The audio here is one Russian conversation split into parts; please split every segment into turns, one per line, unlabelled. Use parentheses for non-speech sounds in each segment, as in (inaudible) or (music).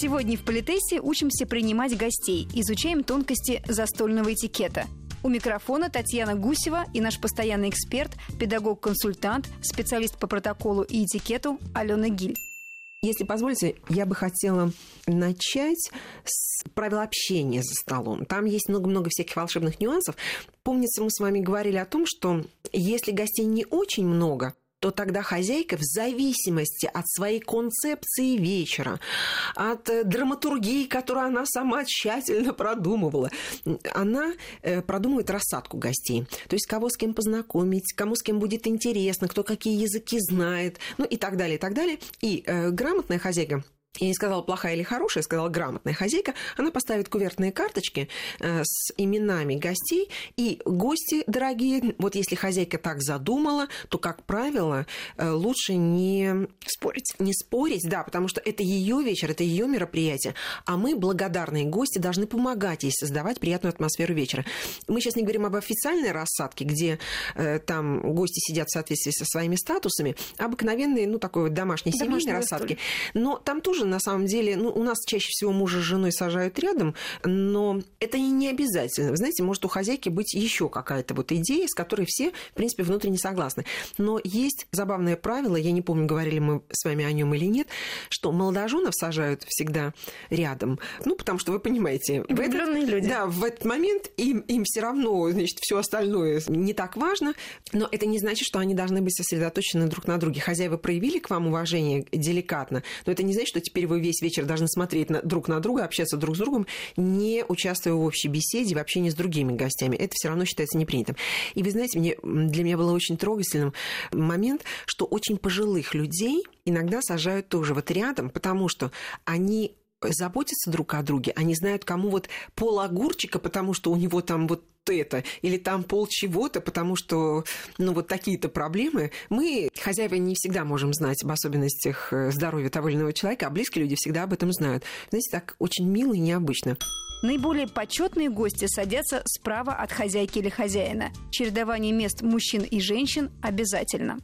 Сегодня в Политесе учимся принимать гостей, изучаем тонкости застольного этикета. У микрофона Татьяна Гусева и наш постоянный эксперт, педагог-консультант, специалист по протоколу и этикету Алена Гиль.
Если позволите, я бы хотела начать с правил общения за столом. Там есть много-много всяких волшебных нюансов. Помнится, мы с вами говорили о том, что если гостей не очень много, то тогда хозяйка в зависимости от своей концепции вечера, от э, драматургии, которую она сама тщательно продумывала, она э, продумывает рассадку гостей. То есть кого с кем познакомить, кому с кем будет интересно, кто какие языки знает, ну и так далее, и так далее. И э, грамотная хозяйка я не сказала плохая или хорошая, сказала грамотная хозяйка, она поставит кувертные карточки э, с именами гостей, и гости дорогие, вот если хозяйка так задумала, то, как правило, э, лучше не спорить. Не спорить, да, потому что это ее вечер, это ее мероприятие, а мы, благодарные гости, должны помогать ей создавать приятную атмосферу вечера. Мы сейчас не говорим об официальной рассадке, где э, там гости сидят в соответствии со своими статусами, а обыкновенные, ну, такой вот домашней семейной рассадки. Но там тоже на самом деле, ну, у нас чаще всего мужа с женой сажают рядом, но это не обязательно. Вы знаете, может у хозяйки быть еще какая-то вот идея, с которой все, в принципе, внутренне согласны. Но есть забавное правило, я не помню, говорили мы с вами о нем или нет, что молодоженов сажают всегда рядом. Ну, потому что вы понимаете,
в этот, люди.
Да, в этот момент им, им все равно, значит, все остальное не так важно, но это не значит, что они должны быть сосредоточены друг на друге. Хозяева проявили к вам уважение деликатно, но это не значит, что теперь вы весь вечер должны смотреть на, друг на друга, общаться друг с другом, не участвуя в общей беседе, в общении с другими гостями. Это все равно считается непринятым. И вы знаете, мне, для меня было очень трогательным момент, что очень пожилых людей иногда сажают тоже вот рядом, потому что они заботятся друг о друге, они знают, кому вот пол огурчика, потому что у него там вот это, или там пол чего-то, потому что, ну, вот такие-то проблемы. Мы, хозяева, не всегда можем знать об особенностях э, здоровья того или иного человека, а близкие люди всегда об этом знают. Знаете, так очень мило и необычно.
Наиболее почетные гости садятся справа от хозяйки или хозяина. Чередование мест мужчин и женщин обязательно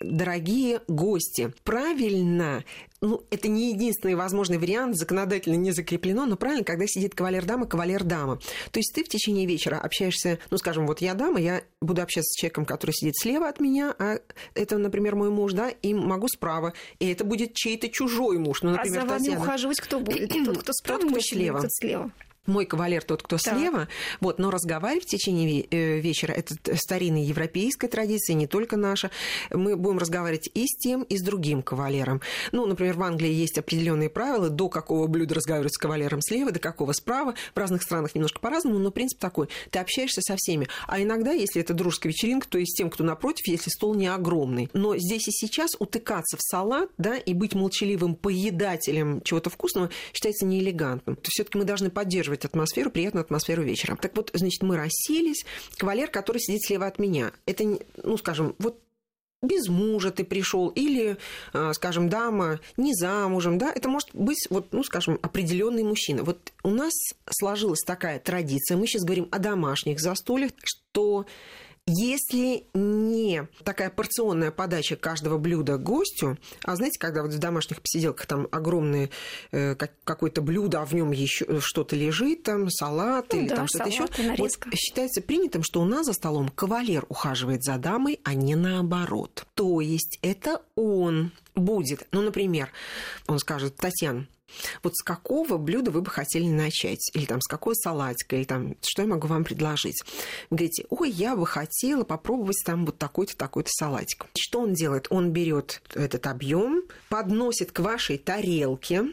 дорогие гости. Правильно, ну, это не единственный возможный вариант, законодательно не закреплено, но правильно, когда сидит кавалер-дама, кавалер-дама. То есть ты в течение вечера общаешься, ну, скажем, вот я дама, я буду общаться с человеком, который сидит слева от меня, а это, например, мой муж, да, и могу справа. И это будет чей-то чужой муж. Ну, например,
а за вами
Татьяна.
ухаживать кто будет? (clears throat) Тот, кто справа,
тот, кто слева.
Тот слева
мой кавалер тот, кто так. слева. Вот, но разговаривать в течение э, вечера, это старинная европейская традиция, не только наша. Мы будем разговаривать и с тем, и с другим кавалером. Ну, например, в Англии есть определенные правила, до какого блюда разговаривать с кавалером слева, до какого справа. В разных странах немножко по-разному, но принцип такой. Ты общаешься со всеми. А иногда, если это дружеская вечеринка, то и с тем, кто напротив, если стол не огромный. Но здесь и сейчас утыкаться в салат, да, и быть молчаливым поедателем чего-то вкусного считается неэлегантным. Все-таки мы должны поддерживать поддерживать атмосферу, приятную атмосферу вечера. Так вот, значит, мы расселись. Кавалер, который сидит слева от меня, это, ну, скажем, вот без мужа ты пришел, или, а, скажем, дама не замужем, да, это может быть, вот, ну, скажем, определенный мужчина. Вот у нас сложилась такая традиция, мы сейчас говорим о домашних застольях, что если не такая порционная подача каждого блюда гостю, а знаете, когда вот в домашних посиделках там огромное э, какое-то блюдо, а в нем еще что-то лежит, там салат ну, или да, там что-то еще, вот считается принятым, что у нас за столом кавалер ухаживает за дамой, а не наоборот. То есть это он будет, ну, например, он скажет, Татьяна, вот с какого блюда вы бы хотели начать? Или там с какой салатика? Или там что я могу вам предложить? Вы говорите, ой, я бы хотела попробовать там вот такой-то, такой-то салатик. Что он делает? Он берет этот объем, подносит к вашей тарелке,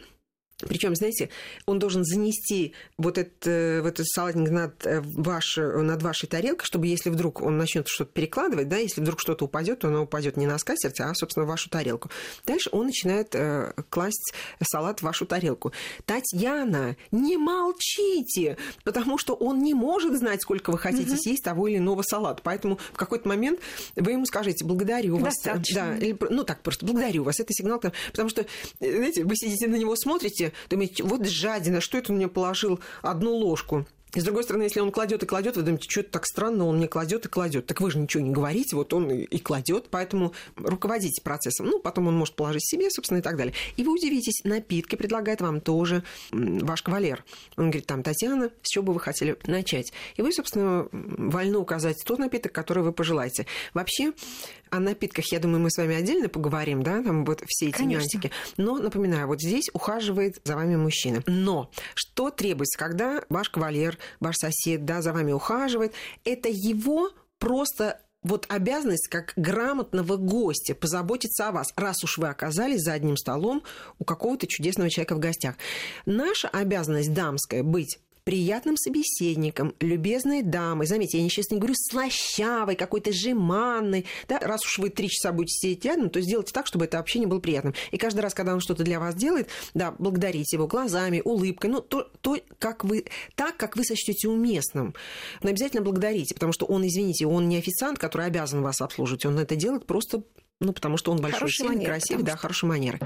причем, знаете, он должен занести вот этот, вот этот салатник над, э, ваш, над вашей тарелкой, чтобы если вдруг он начнет что-то перекладывать, да, если вдруг что-то упадет, то оно упадет не на скатерть, а, собственно, в вашу тарелку. Дальше он начинает э, класть салат в вашу тарелку. Татьяна, не молчите, потому что он не может знать, сколько вы хотите угу. съесть того или иного салата. Поэтому в какой-то момент вы ему скажете, благодарю вас.
Достаточно.
Да, или, ну так просто, благодарю вас. Это сигнал, потому что, знаете, вы сидите на него, смотрите, думаете, вот жадина, что это он мне положил одну ложку? И с другой стороны, если он кладет и кладет, вы думаете, что это так странно, он мне кладет и кладет. Так вы же ничего не говорите, вот он и, и кладет, поэтому руководите процессом. Ну, потом он может положить себе, собственно, и так далее. И вы удивитесь, напитки предлагает вам тоже ваш кавалер. Он говорит, там, Татьяна, с чего бы вы хотели начать? И вы, собственно, вольны указать тот напиток, который вы пожелаете. Вообще, о напитках, я думаю, мы с вами отдельно поговорим, да, там вот все эти Конечно. нюансики. Но, напоминаю, вот здесь ухаживает за вами мужчина. Но что требуется, когда ваш кавалер, ваш сосед, да, за вами ухаживает, это его просто вот обязанность как грамотного гостя позаботиться о вас, раз уж вы оказались за одним столом у какого-то чудесного человека в гостях. Наша обязанность дамская быть приятным собеседником, любезной дамой. Заметьте, я сейчас не говорю слащавой, какой-то жеманной. Да? Раз уж вы три часа будете сидеть рядом, то сделайте так, чтобы это общение было приятным. И каждый раз, когда он что-то для вас делает, да, благодарите его глазами, улыбкой, ну, то, то как вы, так, как вы сочтете уместным. Но обязательно благодарите, потому что он, извините, он не официант, который обязан вас обслуживать, он это делает просто, ну, потому что он большой, хороший сильный, манеры, красивый, да, что... хорошие манеры.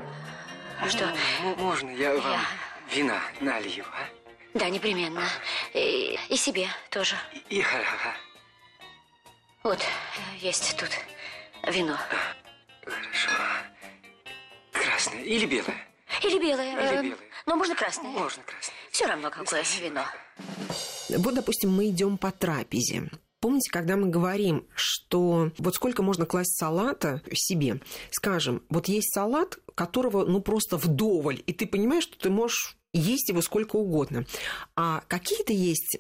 А что?
Можно я вам я... вина налью, а?
Да, непременно. И, и себе тоже.
И,
Вот, есть тут вино.
Хорошо. Красное или белое?
Или белое.
Или белое.
Но можно красное.
Можно красное.
Все равно какое Спасибо. вино.
Вот, допустим, мы идем по трапезе. Помните, когда мы говорим, что вот сколько можно класть салата себе, скажем, вот есть салат, которого ну просто вдоволь, и ты понимаешь, что ты можешь есть его сколько угодно. А какие-то есть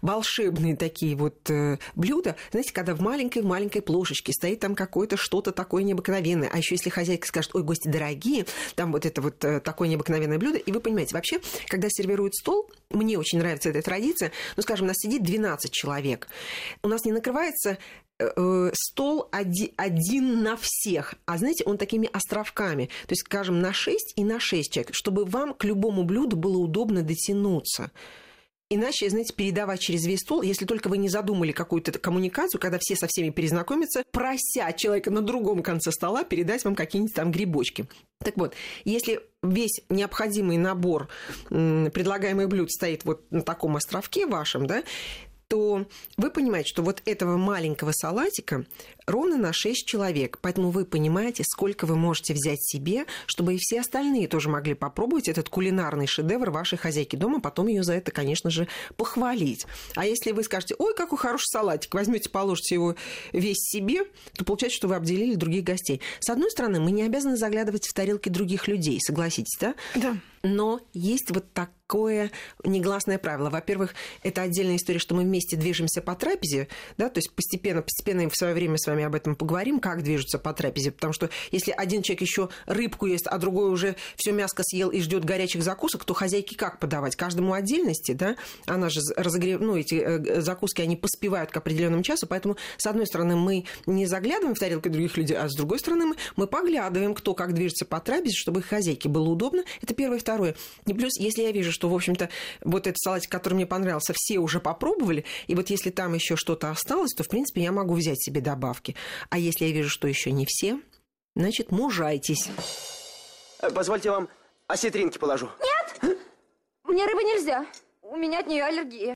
волшебные такие вот э, блюда, знаете, когда в маленькой-маленькой плошечке стоит там какое-то что-то такое необыкновенное. А еще если хозяйка скажет, ой, гости дорогие, там вот это вот э, такое необыкновенное блюдо. И вы понимаете, вообще, когда сервируют стол, мне очень нравится эта традиция, ну, скажем, у нас сидит 12 человек. У нас не накрывается Э, стол один, один на всех, а знаете, он такими островками, то есть, скажем, на 6 и на 6 человек, чтобы вам к любому блюду было удобно дотянуться. Иначе, знаете, передавать через весь стол, если только вы не задумали какую-то коммуникацию, когда все со всеми перезнакомятся, прося человека на другом конце стола передать вам какие-нибудь там грибочки. Так вот, если весь необходимый набор предлагаемых блюд стоит вот на таком островке вашем, да, то вы понимаете, что вот этого маленького салатика ровно на 6 человек. Поэтому вы понимаете, сколько вы можете взять себе, чтобы и все остальные тоже могли попробовать этот кулинарный шедевр вашей хозяйки дома, потом ее за это, конечно же, похвалить. А если вы скажете, ой, какой хороший салатик, возьмете, положите его весь себе, то получается, что вы обделили других гостей. С одной стороны, мы не обязаны заглядывать в тарелки других людей, согласитесь, да?
Да.
Но есть вот такое негласное правило. Во-первых, это отдельная история, что мы вместе движемся по трапезе, да, то есть постепенно, постепенно в свое время с вами об этом поговорим, как движутся по трапезе, потому что если один человек еще рыбку ест, а другой уже все мяско съел и ждет горячих закусок, то хозяйки как подавать? Каждому отдельности, да? Она же разогрев... ну, эти э, закуски, они поспевают к определенному часу, поэтому, с одной стороны, мы не заглядываем в тарелки других людей, а с другой стороны, мы, мы поглядываем, кто как движется по трапезе, чтобы их хозяйке было удобно. Это первое. Второе. И плюс, если я вижу, что, в общем-то, вот этот салатик, который мне понравился, все уже попробовали, и вот если там еще что-то осталось, то, в принципе, я могу взять себе добавки. А если я вижу, что еще не все, значит, мужайтесь.
Э, позвольте вам осетринки положу.
Нет! Мне рыбы нельзя. У меня от нее аллергия.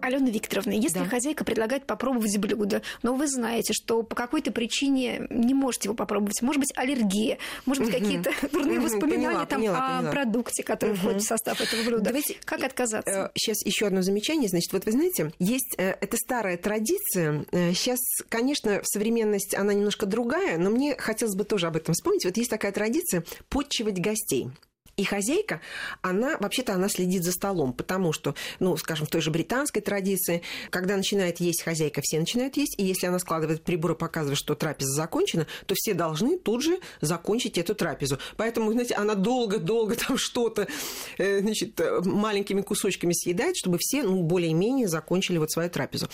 Алена Викторовна, если да. хозяйка предлагает попробовать блюдо, но вы знаете, что по какой-то причине не можете его попробовать, может быть, аллергия, может быть, какие-то (laughs) дурные воспоминания поняла, там поняла, о поняла. продукте, который входит в состав этого блюда. Давайте, как отказаться?
Сейчас э, еще одно замечание. Значит, вот вы знаете, есть э, это старая традиция. Сейчас, э, конечно, в современность она немножко другая, но мне хотелось бы тоже об этом вспомнить. Вот есть такая традиция подчивать гостей. И хозяйка, она, вообще-то, она следит за столом, потому что, ну, скажем, в той же британской традиции, когда начинает есть хозяйка, все начинают есть, и если она складывает прибор и показывает, что трапеза закончена, то все должны тут же закончить эту трапезу. Поэтому, знаете, она долго-долго там что-то, э, значит, маленькими кусочками съедает, чтобы все, ну, более-менее закончили вот свою трапезу.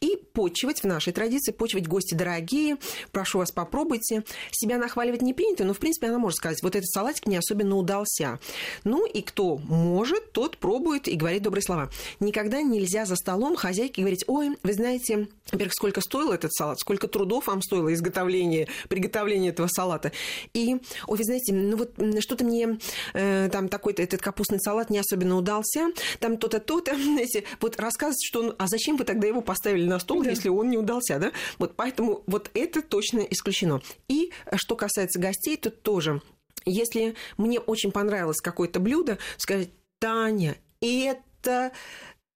И почивать в нашей традиции, почивать гости дорогие, прошу вас, попробуйте. Себя нахваливать не принято, но, в принципе, она может сказать, вот этот салатик мне особенно удался нельзя. Ну и кто может, тот пробует и говорит добрые слова. Никогда нельзя за столом хозяйке говорить, ой, вы знаете, во-первых, сколько стоил этот салат, сколько трудов вам стоило изготовление, приготовление этого салата. И, ой, вы знаете, ну вот что-то мне э, там такой-то этот капустный салат не особенно удался, там то-то, то-то, (laughs) знаете, вот рассказывать, что он, а зачем вы тогда его поставили на стол, да. если он не удался, да? Вот поэтому вот это точно исключено. И что касается гостей, то тоже если мне очень понравилось какое-то блюдо, сказать, Таня, это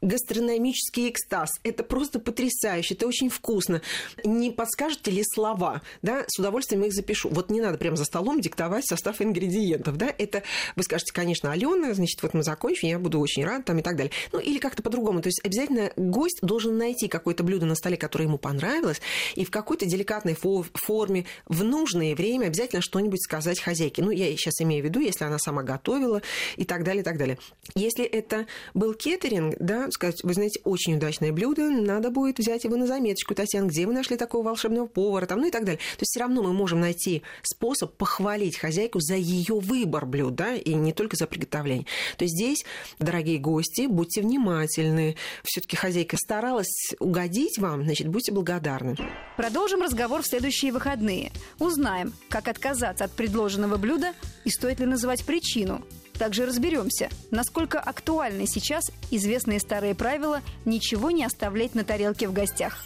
гастрономический экстаз. Это просто потрясающе, это очень вкусно. Не подскажете ли слова? Да, с удовольствием их запишу. Вот не надо прямо за столом диктовать состав ингредиентов. Да? Это вы скажете, конечно, Алена, значит, вот мы закончим, я буду очень рад там и так далее. Ну, или как-то по-другому. То есть обязательно гость должен найти какое-то блюдо на столе, которое ему понравилось, и в какой-то деликатной форме, в нужное время обязательно что-нибудь сказать хозяйке. Ну, я сейчас имею в виду, если она сама готовила и так далее, и так далее. Если это был кеттеринг, сказать, вы знаете, очень удачное блюдо, надо будет взять его на заметочку, Татьяна, где вы нашли такого волшебного повара, там, ну и так далее. То есть все равно мы можем найти способ похвалить хозяйку за ее выбор блюд, да, и не только за приготовление. То есть здесь, дорогие гости, будьте внимательны. Все-таки хозяйка старалась угодить вам, значит, будьте благодарны.
Продолжим разговор в следующие выходные. Узнаем, как отказаться от предложенного блюда и стоит ли называть причину, также разберемся, насколько актуальны сейчас известные старые правила «ничего не оставлять на тарелке в гостях».